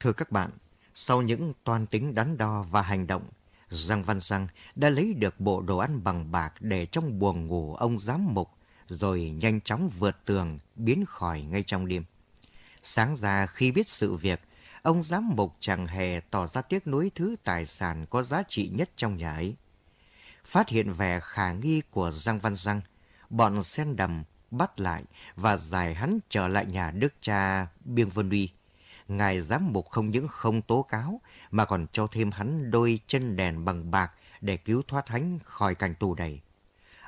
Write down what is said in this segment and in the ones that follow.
Thưa các bạn, sau những toan tính đắn đo và hành động, Giang Văn Giang đã lấy được bộ đồ ăn bằng bạc để trong buồng ngủ ông giám mục, rồi nhanh chóng vượt tường, biến khỏi ngay trong đêm. Sáng ra khi biết sự việc, ông giám mục chẳng hề tỏ ra tiếc nuối thứ tài sản có giá trị nhất trong nhà ấy. Phát hiện vẻ khả nghi của Giang Văn Giang, bọn sen đầm bắt lại và giải hắn trở lại nhà đức cha Biên Vân Uy. Ngài giám mục không những không tố cáo mà còn cho thêm hắn đôi chân đèn bằng bạc để cứu thoát hắn khỏi cảnh tù đầy.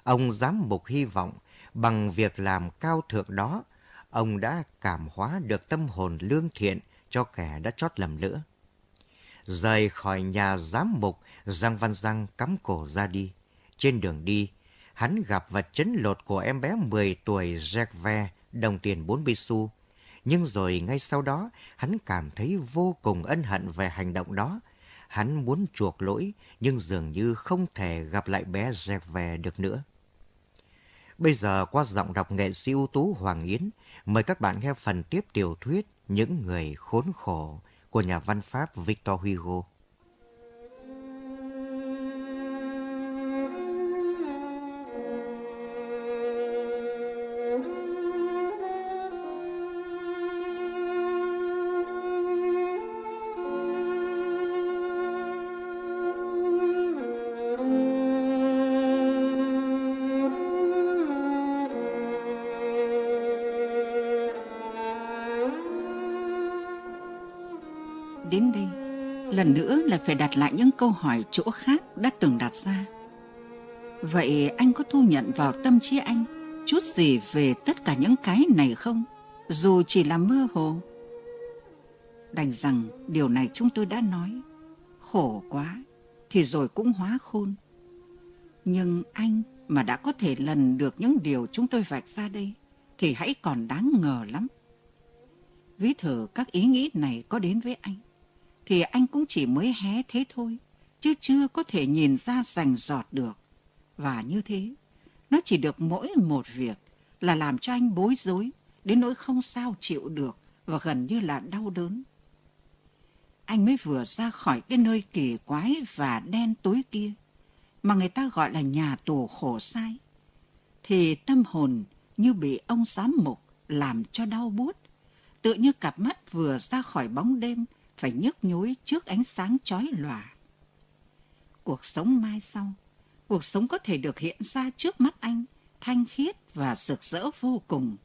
Ông giám mục hy vọng bằng việc làm cao thượng đó, ông đã cảm hóa được tâm hồn lương thiện cho kẻ đã chót lầm lỡ. Rời khỏi nhà giám mục, Giang Văn Giang cắm cổ ra đi. Trên đường đi, hắn gặp vật chấn lột của em bé 10 tuổi Jacques đồng tiền 40 xu. Nhưng rồi ngay sau đó, hắn cảm thấy vô cùng ân hận về hành động đó. Hắn muốn chuộc lỗi, nhưng dường như không thể gặp lại bé Jacques được nữa. Bây giờ qua giọng đọc nghệ sĩ ưu tú Hoàng Yến, mời các bạn nghe phần tiếp tiểu thuyết Những người khốn khổ của nhà văn Pháp Victor Hugo. Đến đây, lần nữa là phải đặt lại những câu hỏi chỗ khác đã từng đặt ra. Vậy anh có thu nhận vào tâm trí anh chút gì về tất cả những cái này không? Dù chỉ là mơ hồ. Đành rằng điều này chúng tôi đã nói. Khổ quá, thì rồi cũng hóa khôn. Nhưng anh mà đã có thể lần được những điều chúng tôi vạch ra đây, thì hãy còn đáng ngờ lắm. Ví thử các ý nghĩ này có đến với anh thì anh cũng chỉ mới hé thế thôi, chứ chưa có thể nhìn ra rành giọt được. Và như thế, nó chỉ được mỗi một việc là làm cho anh bối rối, đến nỗi không sao chịu được và gần như là đau đớn. Anh mới vừa ra khỏi cái nơi kỳ quái và đen tối kia, mà người ta gọi là nhà tù khổ sai, thì tâm hồn như bị ông giám mục làm cho đau buốt, tự như cặp mắt vừa ra khỏi bóng đêm phải nhức nhối trước ánh sáng chói lòa. Cuộc sống mai sau, cuộc sống có thể được hiện ra trước mắt anh, thanh khiết và rực rỡ vô cùng,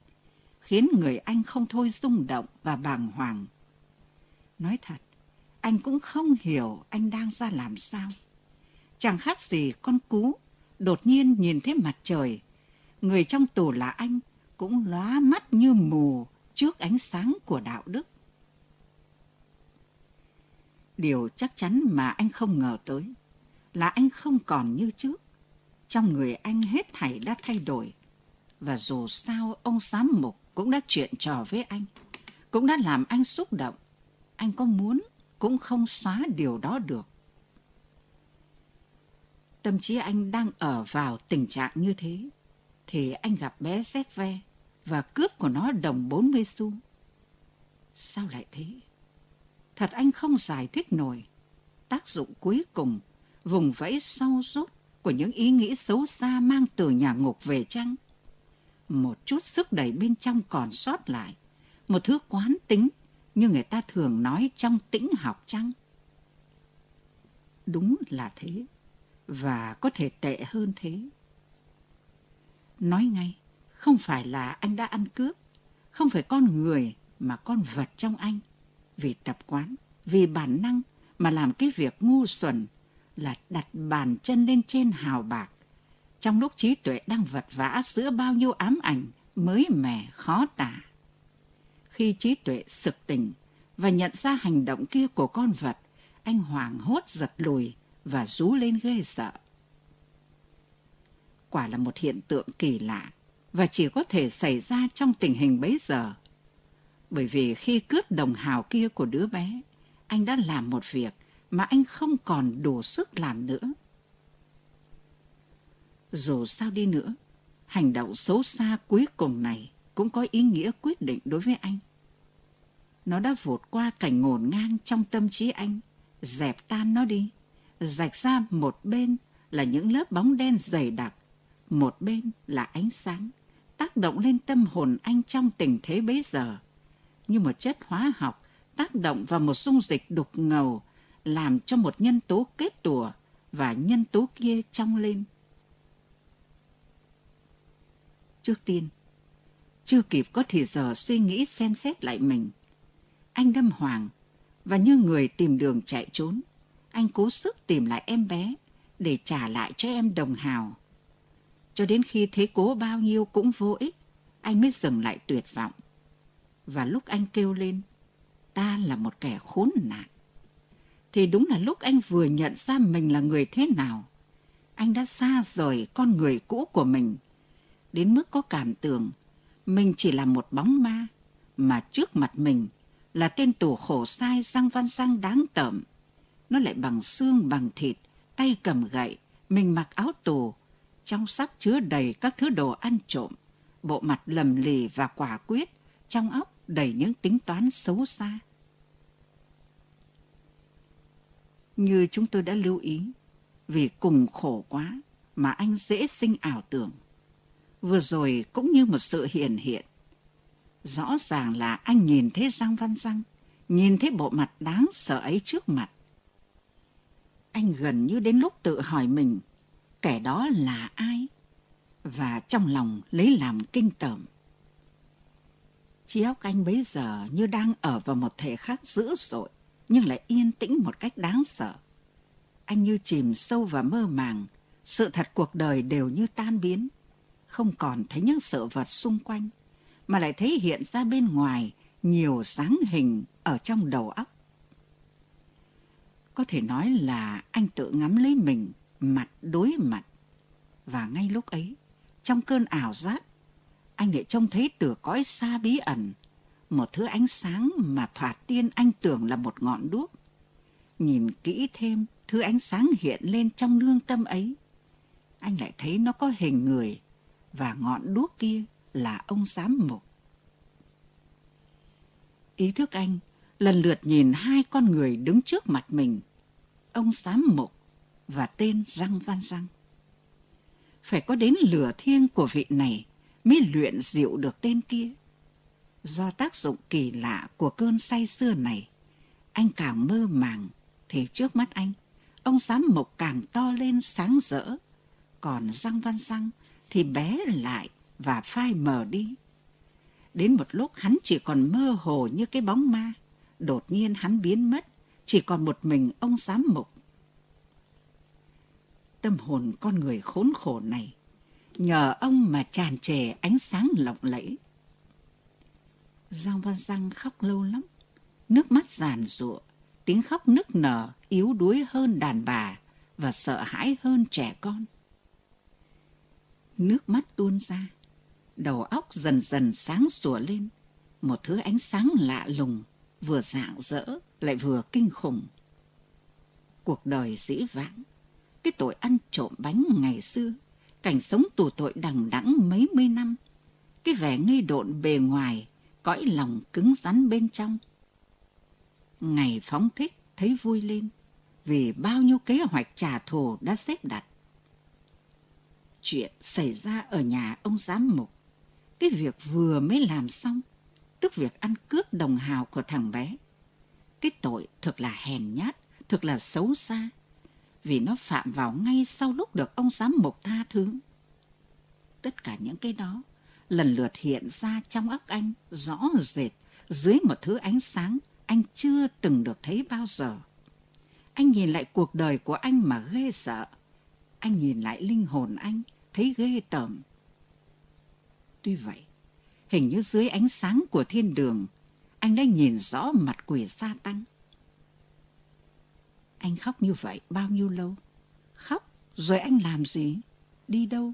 khiến người anh không thôi rung động và bàng hoàng. Nói thật, anh cũng không hiểu anh đang ra làm sao. Chẳng khác gì con cú, đột nhiên nhìn thấy mặt trời. Người trong tù là anh, cũng lóa mắt như mù trước ánh sáng của đạo đức. Điều chắc chắn mà anh không ngờ tới là anh không còn như trước. Trong người anh hết thảy đã thay đổi. Và dù sao, ông giám mục cũng đã chuyện trò với anh. Cũng đã làm anh xúc động. Anh có muốn cũng không xóa điều đó được. Tâm trí anh đang ở vào tình trạng như thế. Thì anh gặp bé xét ve và cướp của nó đồng 40 xu. Sao lại thế? Thật anh không giải thích nổi. Tác dụng cuối cùng, vùng vẫy sau rút của những ý nghĩ xấu xa mang từ nhà ngục về chăng? Một chút sức đẩy bên trong còn sót lại. Một thứ quán tính như người ta thường nói trong tĩnh học chăng? Đúng là thế. Và có thể tệ hơn thế. Nói ngay, không phải là anh đã ăn cướp. Không phải con người mà con vật trong anh vì tập quán, vì bản năng mà làm cái việc ngu xuẩn là đặt bàn chân lên trên hào bạc. Trong lúc trí tuệ đang vật vã giữa bao nhiêu ám ảnh mới mẻ khó tả. Khi trí tuệ sực tỉnh và nhận ra hành động kia của con vật, anh hoảng hốt giật lùi và rú lên ghê sợ. Quả là một hiện tượng kỳ lạ và chỉ có thể xảy ra trong tình hình bấy giờ bởi vì khi cướp đồng hào kia của đứa bé, anh đã làm một việc mà anh không còn đủ sức làm nữa. Dù sao đi nữa, hành động xấu xa cuối cùng này cũng có ý nghĩa quyết định đối với anh. Nó đã vụt qua cảnh ngổn ngang trong tâm trí anh, dẹp tan nó đi, rạch ra một bên là những lớp bóng đen dày đặc, một bên là ánh sáng, tác động lên tâm hồn anh trong tình thế bấy giờ. Như một chất hóa học tác động vào một dung dịch đục ngầu, làm cho một nhân tố kết tủa và nhân tố kia trong lên. Trước tiên, chưa kịp có thì giờ suy nghĩ xem xét lại mình. Anh đâm hoàng và như người tìm đường chạy trốn, anh cố sức tìm lại em bé để trả lại cho em đồng hào. Cho đến khi thế cố bao nhiêu cũng vô ích, anh mới dừng lại tuyệt vọng. Và lúc anh kêu lên, ta là một kẻ khốn nạn, thì đúng là lúc anh vừa nhận ra mình là người thế nào. Anh đã xa rời con người cũ của mình, đến mức có cảm tưởng mình chỉ là một bóng ma, mà trước mặt mình là tên tù khổ sai răng văn răng đáng tởm. Nó lại bằng xương bằng thịt, tay cầm gậy, mình mặc áo tù, trong sắc chứa đầy các thứ đồ ăn trộm, bộ mặt lầm lì và quả quyết, trong óc đầy những tính toán xấu xa. Như chúng tôi đã lưu ý, vì cùng khổ quá mà anh dễ sinh ảo tưởng. Vừa rồi cũng như một sự hiện hiện. Rõ ràng là anh nhìn thấy Giang Văn Giang, nhìn thấy bộ mặt đáng sợ ấy trước mặt. Anh gần như đến lúc tự hỏi mình, kẻ đó là ai? Và trong lòng lấy làm kinh tởm. Trí óc anh bấy giờ như đang ở vào một thể khác dữ dội, nhưng lại yên tĩnh một cách đáng sợ. Anh như chìm sâu vào mơ màng, sự thật cuộc đời đều như tan biến, không còn thấy những sự vật xung quanh, mà lại thấy hiện ra bên ngoài nhiều sáng hình ở trong đầu óc. Có thể nói là anh tự ngắm lấy mình mặt đối mặt. Và ngay lúc ấy, trong cơn ảo giác, anh lại trông thấy từ cõi xa bí ẩn một thứ ánh sáng mà thoạt tiên anh tưởng là một ngọn đuốc. Nhìn kỹ thêm thứ ánh sáng hiện lên trong nương tâm ấy, anh lại thấy nó có hình người và ngọn đuốc kia là ông giám mục. Ý thức anh lần lượt nhìn hai con người đứng trước mặt mình, ông giám mục và tên Răng Văn Răng. Phải có đến lửa thiêng của vị này mới luyện dịu được tên kia. Do tác dụng kỳ lạ của cơn say xưa này, anh càng mơ màng, thì trước mắt anh, ông giám mục càng to lên sáng rỡ, còn răng văn răng thì bé lại và phai mờ đi. Đến một lúc hắn chỉ còn mơ hồ như cái bóng ma, đột nhiên hắn biến mất, chỉ còn một mình ông giám mục. Tâm hồn con người khốn khổ này, nhờ ông mà tràn trề ánh sáng lộng lẫy. Giang Văn Giang khóc lâu lắm, nước mắt giàn rụa, tiếng khóc nức nở yếu đuối hơn đàn bà và sợ hãi hơn trẻ con. Nước mắt tuôn ra, đầu óc dần dần sáng sủa lên, một thứ ánh sáng lạ lùng, vừa rạng rỡ lại vừa kinh khủng. Cuộc đời dĩ vãng, cái tội ăn trộm bánh ngày xưa, cảnh sống tù tội đằng đẵng mấy mươi năm, cái vẻ ngây độn bề ngoài cõi lòng cứng rắn bên trong. Ngày phóng thích thấy vui lên vì bao nhiêu kế hoạch trả thù đã xếp đặt. Chuyện xảy ra ở nhà ông giám mục, cái việc vừa mới làm xong, tức việc ăn cướp đồng hào của thằng bé. Cái tội thực là hèn nhát, thực là xấu xa, vì nó phạm vào ngay sau lúc được ông giám mục tha thứ. Tất cả những cái đó lần lượt hiện ra trong óc anh rõ rệt dưới một thứ ánh sáng anh chưa từng được thấy bao giờ. Anh nhìn lại cuộc đời của anh mà ghê sợ. Anh nhìn lại linh hồn anh, thấy ghê tởm. Tuy vậy, hình như dưới ánh sáng của thiên đường, anh đã nhìn rõ mặt quỷ sa tăng. Anh khóc như vậy bao nhiêu lâu? Khóc rồi anh làm gì? Đi đâu?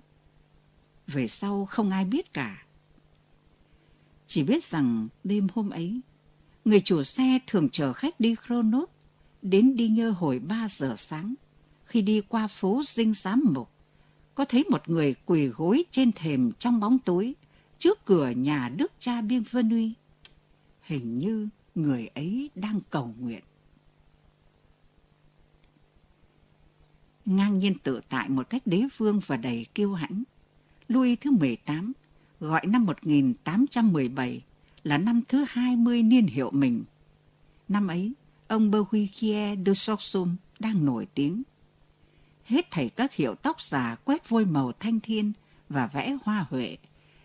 về sau không ai biết cả. Chỉ biết rằng đêm hôm ấy, người chủ xe thường chở khách đi Kronos đến đi nhơ hồi 3 giờ sáng. Khi đi qua phố Dinh Giám Mục, có thấy một người quỳ gối trên thềm trong bóng tối trước cửa nhà đức cha Biên Vân Uy. Hình như người ấy đang cầu nguyện. Ngang nhiên tự tại một cách đế vương và đầy kiêu hãnh, Louis thứ 18 gọi năm 1817 là năm thứ 20 niên hiệu mình. Năm ấy, ông Berwikier de Sorsum đang nổi tiếng. Hết thảy các hiệu tóc giả quét vôi màu thanh thiên và vẽ hoa huệ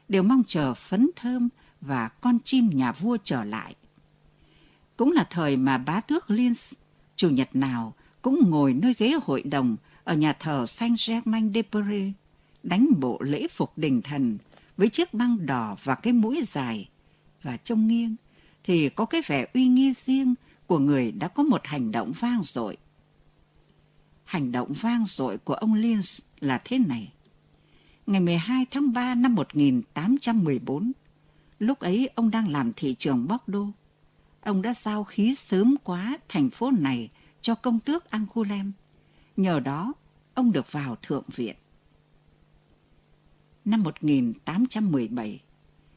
đều mong chờ phấn thơm và con chim nhà vua trở lại. Cũng là thời mà bá tước Linz, chủ nhật nào cũng ngồi nơi ghế hội đồng ở nhà thờ Saint-Germain-des-Prés, đánh bộ lễ phục đình thần với chiếc băng đỏ và cái mũi dài và trông nghiêng thì có cái vẻ uy nghi riêng của người đã có một hành động vang dội. Hành động vang dội của ông Linz là thế này. Ngày 12 tháng 3 năm 1814, lúc ấy ông đang làm thị trường Bordeaux. Ông đã giao khí sớm quá thành phố này cho công tước Angoulême. Nhờ đó, ông được vào thượng viện. Năm 1817,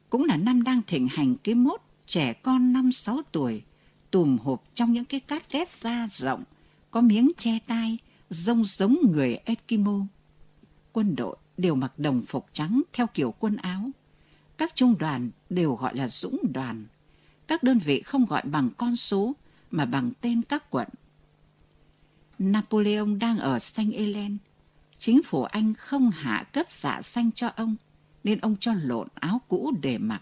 cũng là năm đang thịnh hành cái mốt trẻ con 5-6 tuổi tùm hộp trong những cái cát ghét da rộng, có miếng che tai, rông giống người Eskimo. Quân đội đều mặc đồng phục trắng theo kiểu quân áo. Các trung đoàn đều gọi là dũng đoàn. Các đơn vị không gọi bằng con số mà bằng tên các quận. Napoleon đang ở Saint Helen. Chính phủ Anh không hạ cấp dạ xanh cho ông, nên ông cho lộn áo cũ để mặc.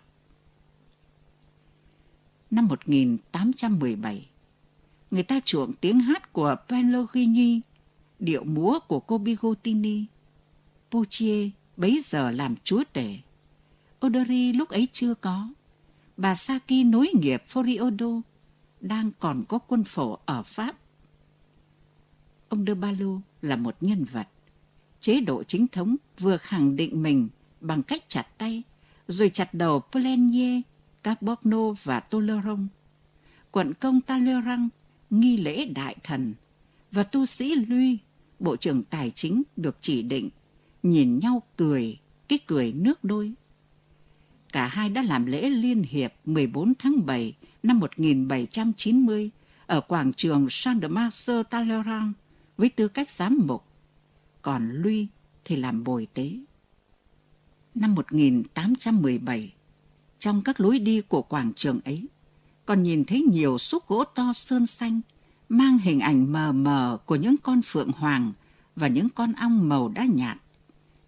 Năm 1817, người ta chuộng tiếng hát của Pellegrini, điệu múa của cô Bigotini. Poitiers bấy giờ làm chúa tể. Odori lúc ấy chưa có. Bà Saki nối nghiệp Foriodo, đang còn có quân phổ ở Pháp. Ông de Balo là một nhân vật. Chế độ chính thống vừa khẳng định mình bằng cách chặt tay, rồi chặt đầu Plenier, Carbonneau và Tolerong. Quận công Talleyrand nghi lễ đại thần và tu sĩ Lui, bộ trưởng tài chính được chỉ định, nhìn nhau cười, cái cười nước đôi. Cả hai đã làm lễ liên hiệp 14 tháng 7 năm 1790 ở quảng trường Saint-Marceau Talleyrand với tư cách giám mục, còn Luy thì làm bồi tế. Năm 1817, trong các lối đi của quảng trường ấy, còn nhìn thấy nhiều xúc gỗ to sơn xanh mang hình ảnh mờ mờ của những con phượng hoàng và những con ong màu đã nhạt.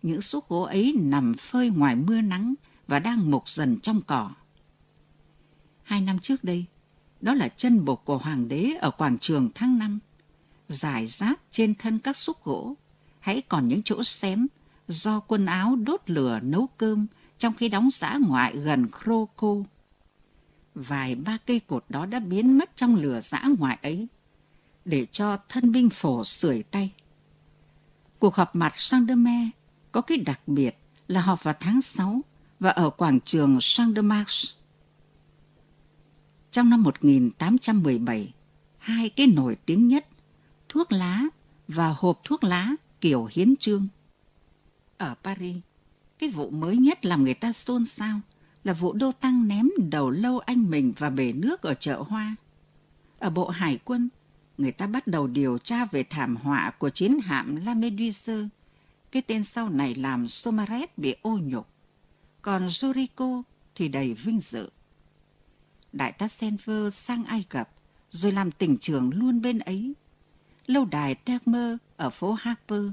Những xúc gỗ ấy nằm phơi ngoài mưa nắng và đang mục dần trong cỏ. Hai năm trước đây, đó là chân bột của hoàng đế ở quảng trường tháng 5 dài rác trên thân các xúc gỗ, hãy còn những chỗ xém do quần áo đốt lửa nấu cơm trong khi đóng giã ngoại gần Croco. Vài ba cây cột đó đã biến mất trong lửa giã ngoại ấy, để cho thân binh phổ sưởi tay. Cuộc họp mặt Sanderme có cái đặc biệt là họp vào tháng 6 và ở quảng trường Sandermarsh. Trong năm 1817, hai cái nổi tiếng nhất thuốc lá và hộp thuốc lá kiểu hiến trương. Ở Paris, cái vụ mới nhất làm người ta xôn xao là vụ đô tăng ném đầu lâu anh mình và bể nước ở chợ Hoa. Ở bộ hải quân, người ta bắt đầu điều tra về thảm họa của chiến hạm La Méduse. Cái tên sau này làm Somaret bị ô nhục, còn Jorico thì đầy vinh dự. Đại tá Senver sang Ai Cập, rồi làm tỉnh trưởng luôn bên ấy. Lâu đài Termer ở phố Harper,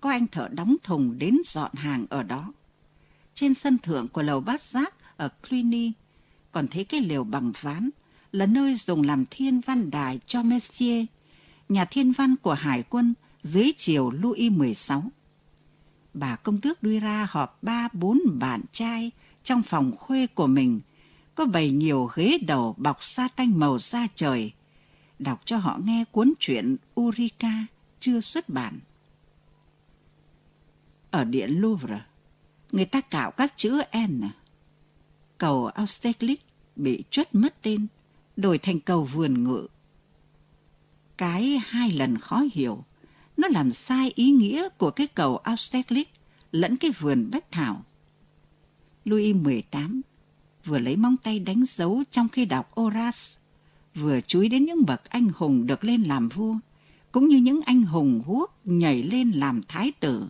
có anh thợ đóng thùng đến dọn hàng ở đó. Trên sân thượng của lầu bát giác ở Cluny, còn thấy cái lều bằng ván là nơi dùng làm thiên văn đài cho Messier, nhà thiên văn của Hải quân dưới triều Louis XVI. Bà công tước đưa ra họp ba bốn bạn trai trong phòng khuê của mình, có bày nhiều ghế đầu bọc sa tanh màu da trời, đọc cho họ nghe cuốn truyện Urika chưa xuất bản. Ở điện Louvre, người ta cạo các chữ N. Cầu Austerlitz bị chuất mất tên, đổi thành cầu vườn ngự. Cái hai lần khó hiểu, nó làm sai ý nghĩa của cái cầu Austerlitz lẫn cái vườn bách thảo. Louis XVIII vừa lấy móng tay đánh dấu trong khi đọc Horace, vừa chú ý đến những bậc anh hùng được lên làm vua, cũng như những anh hùng guốc nhảy lên làm thái tử.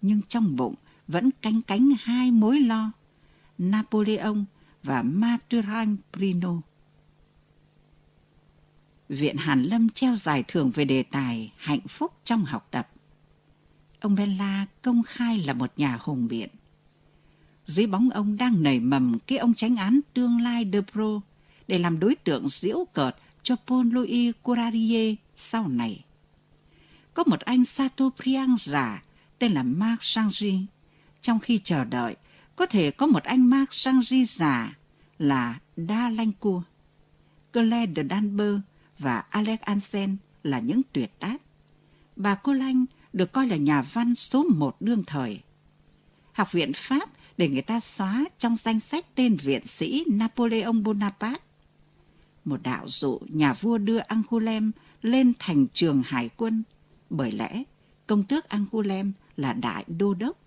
Nhưng trong bụng vẫn canh cánh hai mối lo, Napoleon và Maturin Prino. Viện Hàn Lâm treo giải thưởng về đề tài hạnh phúc trong học tập. Ông Bella công khai là một nhà hùng biện. Dưới bóng ông đang nảy mầm cái ông tránh án tương lai De Pro để làm đối tượng diễu cợt cho Paul Louis Courarier sau này. Có một anh Sato Priang giả tên là Marc Sanji. Trong khi chờ đợi, có thể có một anh Marc Sanji giả là Da Lanh Cua. Claire de Danber và Alex Ansen là những tuyệt tác. Bà Cô Lanh được coi là nhà văn số một đương thời. Học viện Pháp để người ta xóa trong danh sách tên viện sĩ Napoleon Bonaparte. Một đạo dụ nhà vua đưa Angoulême lên thành trường hải quân. Bởi lẽ công tước Angoulême là đại đô đốc,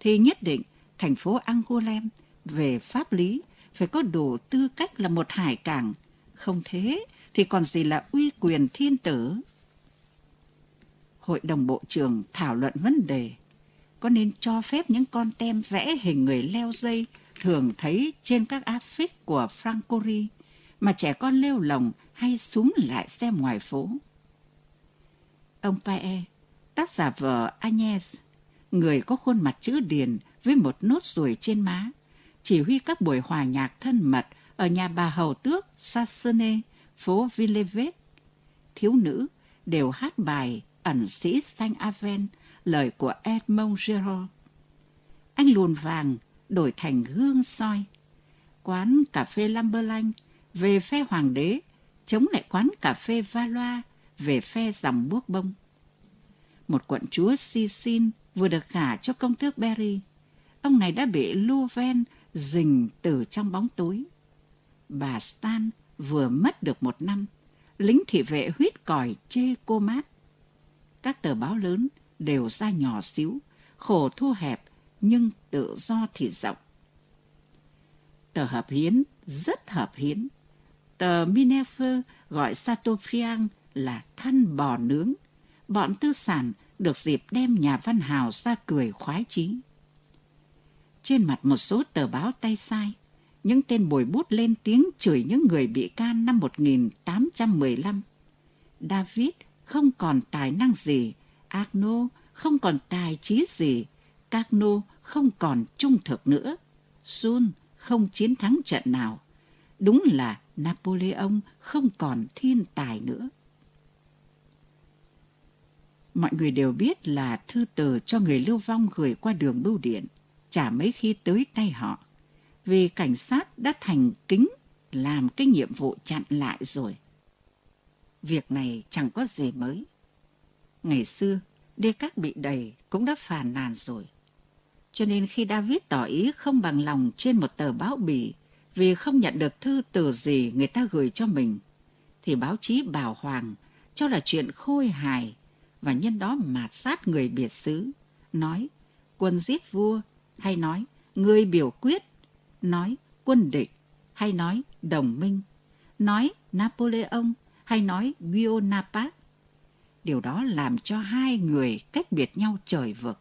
thì nhất định thành phố Angoulême về pháp lý phải có đủ tư cách là một hải cảng. Không thế thì còn gì là uy quyền thiên tử. Hội đồng Bộ trưởng thảo luận vấn đề có nên cho phép những con tem vẽ hình người leo dây thường thấy trên các áp phích của Francory mà trẻ con lêu lồng hay súng lại xem ngoài phố. Ông Pae, tác giả vợ Agnes, người có khuôn mặt chữ điền với một nốt ruồi trên má, chỉ huy các buổi hòa nhạc thân mật ở nhà bà hầu tước Sassone, phố Villevet. Thiếu nữ đều hát bài ẩn sĩ xanh Aven, lời của Edmond Giraud. Anh lùn vàng đổi thành gương soi. Quán cà phê Lamberlanh về phe hoàng đế, chống lại quán cà phê Valois về phe dòng buốc bông. Một quận chúa Sicin vừa được gả cho công tước Berry. Ông này đã bị Louvain rình từ trong bóng tối. Bà Stan vừa mất được một năm, lính thị vệ huyết còi chê cô mát. Các tờ báo lớn đều ra nhỏ xíu, khổ thu hẹp nhưng tự do thì rộng. Tờ hợp hiến rất hợp hiến. Tờ Minerve gọi Chateaubriand là thân bò nướng. Bọn tư sản được dịp đem nhà văn hào ra cười khoái chí. Trên mặt một số tờ báo tay sai, những tên bồi bút lên tiếng chửi những người bị can năm 1815. David không còn tài năng gì, Agno không còn tài trí gì, Cagno không còn trung thực nữa, Sun không chiến thắng trận nào. Đúng là Napoleon không còn thiên tài nữa. Mọi người đều biết là thư từ cho người lưu vong gửi qua đường bưu điện, chả mấy khi tới tay họ vì cảnh sát đã thành kính làm cái nhiệm vụ chặn lại rồi. Việc này chẳng có gì mới. Ngày xưa, đê các bị đầy cũng đã phàn nàn rồi. Cho nên khi David tỏ ý không bằng lòng trên một tờ báo bì vì không nhận được thư từ gì người ta gửi cho mình, thì báo chí bảo Hoàng cho là chuyện khôi hài và nhân đó mạt sát người biệt xứ, nói quân giết vua hay nói người biểu quyết nói quân địch hay nói đồng minh, nói Napoleon hay nói Buonaparte. Điều đó làm cho hai người cách biệt nhau trời vực.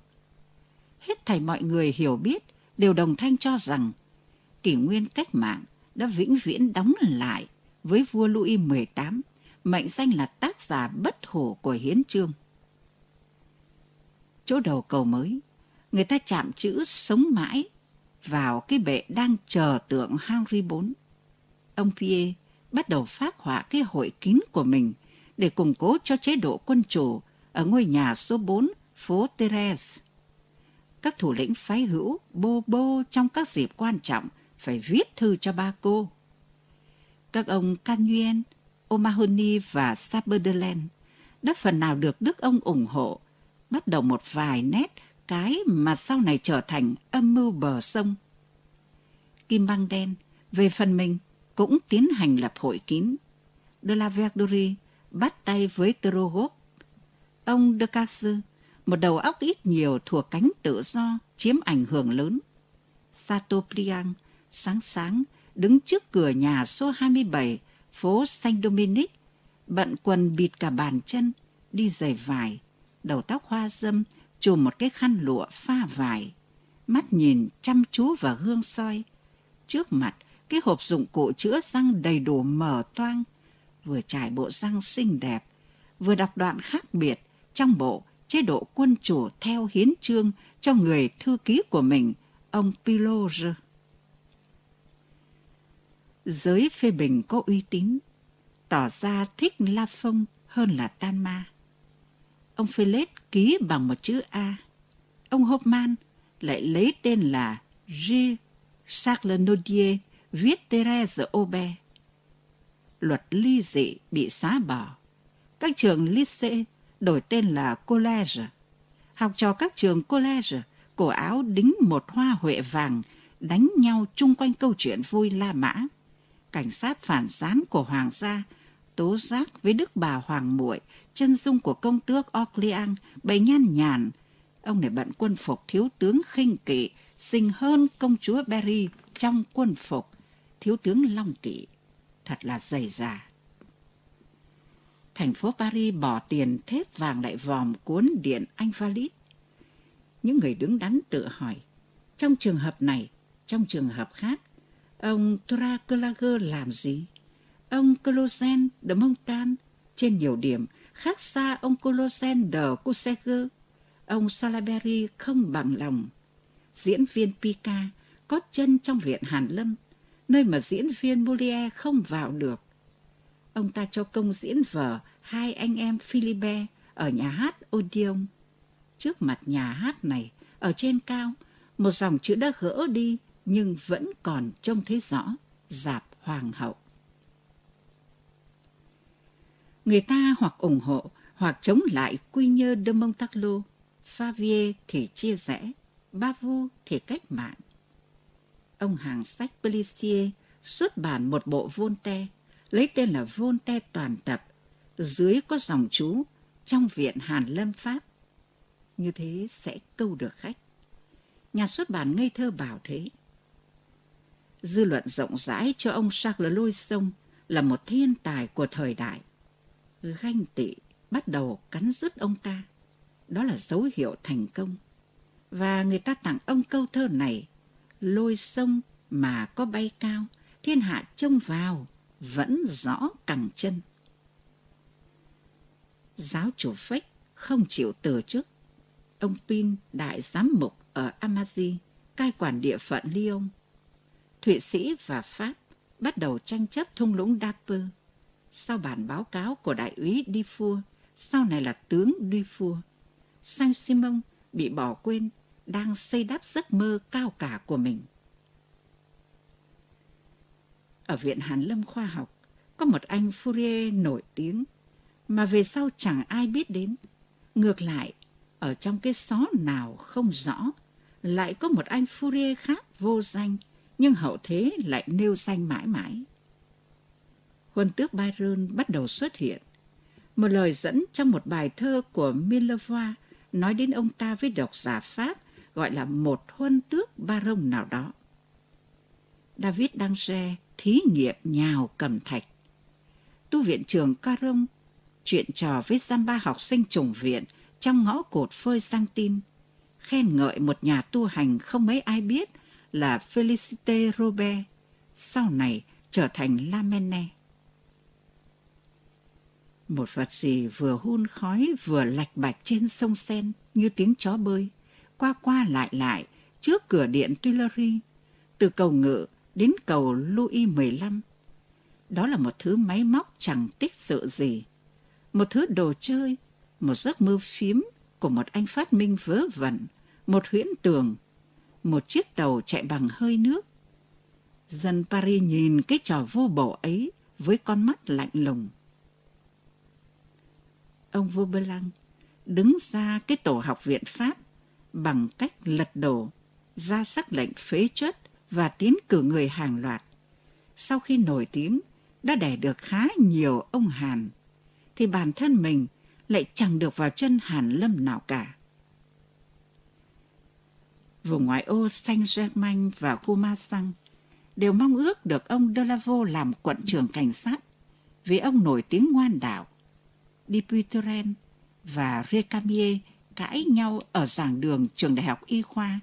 Hết thảy mọi người hiểu biết đều đồng thanh cho rằng kỷ nguyên cách mạng đã vĩnh viễn đóng lại với vua Louis XVIII, mệnh danh là tác giả bất hổ của hiến chương. Chỗ đầu cầu mới, người ta chạm chữ sống mãi vào cái bệ đang chờ tượng Henry IV. Ông Pierre bắt đầu phát họa cái hội kín của mình để củng cố cho chế độ quân chủ ở ngôi nhà số 4 phố Therese. Các thủ lĩnh phái hữu bô bô trong các dịp quan trọng phải viết thư cho ba cô. Các ông Canuen, O'Mahony và Saberdeland đã phần nào được Đức ông ủng hộ, bắt đầu một vài nét cái mà sau này trở thành âm mưu bờ sông. Kim Băng Đen về phần mình cũng tiến hành lập hội kín. De la Verderie bắt tay với Trogop. Ông De Casse, một đầu óc ít nhiều thuộc cánh tự do, chiếm ảnh hưởng lớn. Sato Priang sáng sáng đứng trước cửa nhà số 27 phố Saint Dominic, bận quần bịt cả bàn chân, đi giày vải, đầu tóc hoa dâm, chùm một cái khăn lụa pha vải, mắt nhìn chăm chú vào gương soi. Trước mặt, cái hộp dụng cụ chữa răng đầy đủ mở toang, vừa trải bộ răng xinh đẹp, vừa đọc đoạn khác biệt trong bộ chế độ quân chủ theo hiến trương cho người thư ký của mình, ông Piloge. Giới phê bình có uy tín, tỏ ra thích La Phong hơn là Tan Ma. Ông Philip ký bằng một chữ A. Ông Hopman lại lấy tên là G. Charles Nodier viết Therese Aubert. Luật ly dị bị xóa bỏ. Các trường lycée đổi tên là college. Học trò các trường college cổ áo đính một hoa huệ vàng đánh nhau chung quanh câu chuyện vui La Mã. Cảnh sát phản gián của Hoàng gia tố giác với đức bà Hoàng muội chân dung của công tước Orleans bày nhan nhàn. Ông này bận quân phục thiếu tướng khinh kỵ, xinh hơn công chúa Berry trong quân phục, thiếu tướng Long Kỵ. Thật là dày dà. Thành phố Paris bỏ tiền thép vàng lại vòm cuốn điện anh Valid. Những người đứng đắn tự hỏi, trong trường hợp này, trong trường hợp khác, ông Traclager làm gì? Ông Colosen de Montan trên nhiều điểm khác xa ông Colosen de Cuseger. Ông Salaberry không bằng lòng. Diễn viên Pica có chân trong viện Hàn Lâm, nơi mà diễn viên Molière không vào được. Ông ta cho công diễn vở hai anh em Philippe ở nhà hát Odeon. Trước mặt nhà hát này, ở trên cao, một dòng chữ đã gỡ đi nhưng vẫn còn trông thấy rõ, dạp hoàng hậu. Người ta hoặc ủng hộ hoặc chống lại Quy Nhơ de Montallo, Favier thì chia rẽ, Bavu thì cách mạng. Ông hàng sách Pellissier xuất bản một bộ Voltaire, lấy tên là Voltaire toàn tập, dưới có dòng chú trong viện Hàn Lâm Pháp. Như thế sẽ câu được khách. Nhà xuất bản ngây thơ bảo thế. Dư luận rộng rãi cho ông Charles Lôi Sông là một thiên tài của thời đại ừ, ganh tị bắt đầu cắn rứt ông ta. Đó là dấu hiệu thành công. Và người ta tặng ông câu thơ này, lôi sông mà có bay cao, thiên hạ trông vào, vẫn rõ cẳng chân. Giáo chủ Phách không chịu từ chức. Ông Pin, đại giám mục ở Amazi, cai quản địa phận Lyon. Thụy Sĩ và Pháp bắt đầu tranh chấp thung lũng Dapper sau bản báo cáo của đại úy Dufour, sau này là tướng Dufour, Saint Simon bị bỏ quên đang xây đắp giấc mơ cao cả của mình. Ở Viện Hàn Lâm Khoa học, có một anh Fourier nổi tiếng mà về sau chẳng ai biết đến. Ngược lại, ở trong cái xó nào không rõ, lại có một anh Fourier khác vô danh, nhưng hậu thế lại nêu danh mãi mãi huân tước Byron bắt đầu xuất hiện. Một lời dẫn trong một bài thơ của Millevoix nói đến ông ta với độc giả Pháp gọi là một huân tước Baron nào đó. David Danger thí nghiệm nhào cầm thạch. Tu viện trường Caron chuyện trò với giam ba học sinh trùng viện trong ngõ cột phơi sang tin, khen ngợi một nhà tu hành không mấy ai biết là Felicite Robert, sau này trở thành Lamenne. Một vật gì vừa hun khói vừa lạch bạch trên sông Sen như tiếng chó bơi, qua qua lại lại trước cửa điện Tuileries, từ cầu ngự đến cầu Louis XV. Đó là một thứ máy móc chẳng tích sự gì, một thứ đồ chơi, một giấc mơ phím của một anh phát minh vớ vẩn, một huyễn tường, một chiếc tàu chạy bằng hơi nước. Dân Paris nhìn cái trò vô bổ ấy với con mắt lạnh lùng ông Vaubelang đứng ra cái tổ học viện Pháp bằng cách lật đổ, ra sắc lệnh phế chất và tiến cử người hàng loạt. Sau khi nổi tiếng, đã đẻ được khá nhiều ông Hàn, thì bản thân mình lại chẳng được vào chân Hàn Lâm nào cả. Vùng ngoại ô Saint-Germain và khu Ma Sang đều mong ước được ông Delavo làm quận trưởng cảnh sát. vì ông nổi tiếng ngoan đạo. Dupuytren và Recamier cãi nhau ở giảng đường trường đại học y khoa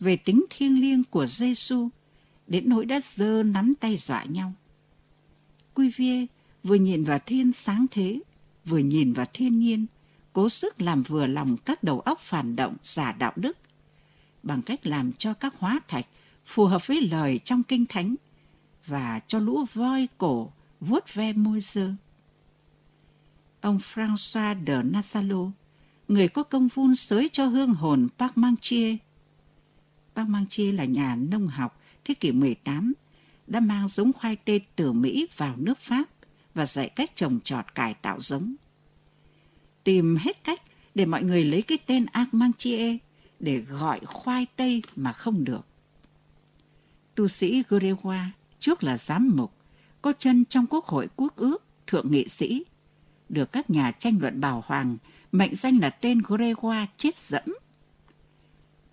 về tính thiêng liêng của Giêsu đến nỗi đã dơ nắm tay dọa nhau. Cuvier vừa nhìn vào thiên sáng thế, vừa nhìn vào thiên nhiên, cố sức làm vừa lòng các đầu óc phản động giả đạo đức bằng cách làm cho các hóa thạch phù hợp với lời trong kinh thánh và cho lũ voi cổ vuốt ve môi dơ. Ông François de Nassalo, người có công vun sới cho hương hồn Park Mangiê Park Parmentier là nhà nông học thế kỷ 18, đã mang giống khoai tây từ Mỹ vào nước Pháp và dạy cách trồng trọt cải tạo giống. Tìm hết cách để mọi người lấy cái tên Armentier để gọi khoai tây mà không được. Tu sĩ Gregoire, trước là giám mục, có chân trong Quốc hội Quốc ước, thượng nghị sĩ, được các nhà tranh luận bảo hoàng mệnh danh là tên Gregoire chết dẫm.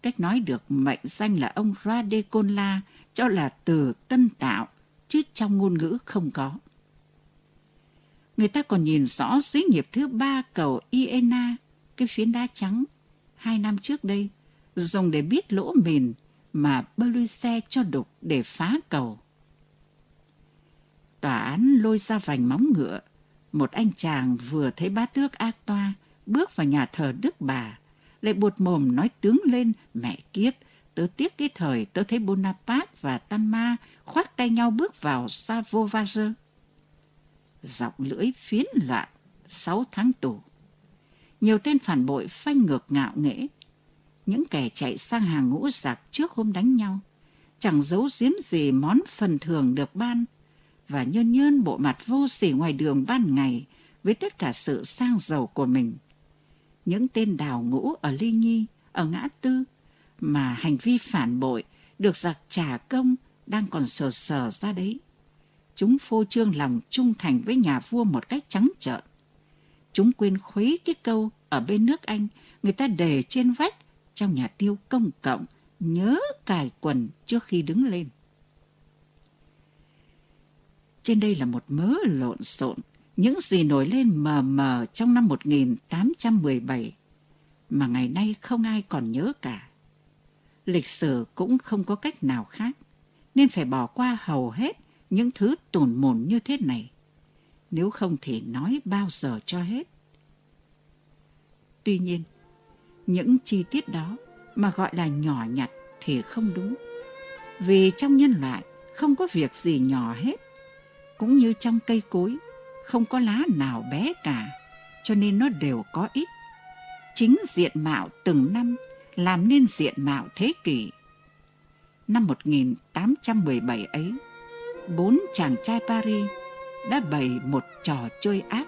Cách nói được mệnh danh là ông Radeconla cho là từ tân tạo, chứ trong ngôn ngữ không có. Người ta còn nhìn rõ dưới nghiệp thứ ba cầu Iena, cái phiến đá trắng, hai năm trước đây, dùng để biết lỗ mìn mà xe cho đục để phá cầu. Tòa án lôi ra vành móng ngựa, một anh chàng vừa thấy bá tước ác toa bước vào nhà thờ Đức Bà, lại buột mồm nói tướng lên mẹ kiếp, tớ tiếc cái thời tớ thấy Bonaparte và Tanma khoát tay nhau bước vào Savovager. Giọng lưỡi phiến loạn, sáu tháng tù. Nhiều tên phản bội phanh ngược ngạo nghễ, những kẻ chạy sang hàng ngũ giặc trước hôm đánh nhau, chẳng giấu giếm gì món phần thưởng được ban, và nhơn nhơn bộ mặt vô sỉ ngoài đường ban ngày với tất cả sự sang giàu của mình. Những tên đào ngũ ở Ly Nhi, ở Ngã Tư, mà hành vi phản bội được giặc trả công đang còn sờ sờ ra đấy. Chúng phô trương lòng trung thành với nhà vua một cách trắng trợn. Chúng quên khuấy cái câu ở bên nước Anh, người ta đề trên vách trong nhà tiêu công cộng nhớ cài quần trước khi đứng lên. Trên đây là một mớ lộn xộn, những gì nổi lên mờ mờ trong năm 1817 mà ngày nay không ai còn nhớ cả. Lịch sử cũng không có cách nào khác, nên phải bỏ qua hầu hết những thứ tủn mồn như thế này. Nếu không thì nói bao giờ cho hết. Tuy nhiên, những chi tiết đó mà gọi là nhỏ nhặt thì không đúng. Vì trong nhân loại không có việc gì nhỏ hết, cũng như trong cây cối không có lá nào bé cả, cho nên nó đều có ích. Chính diện mạo từng năm làm nên diện mạo thế kỷ. Năm 1817 ấy, bốn chàng trai Paris đã bày một trò chơi ác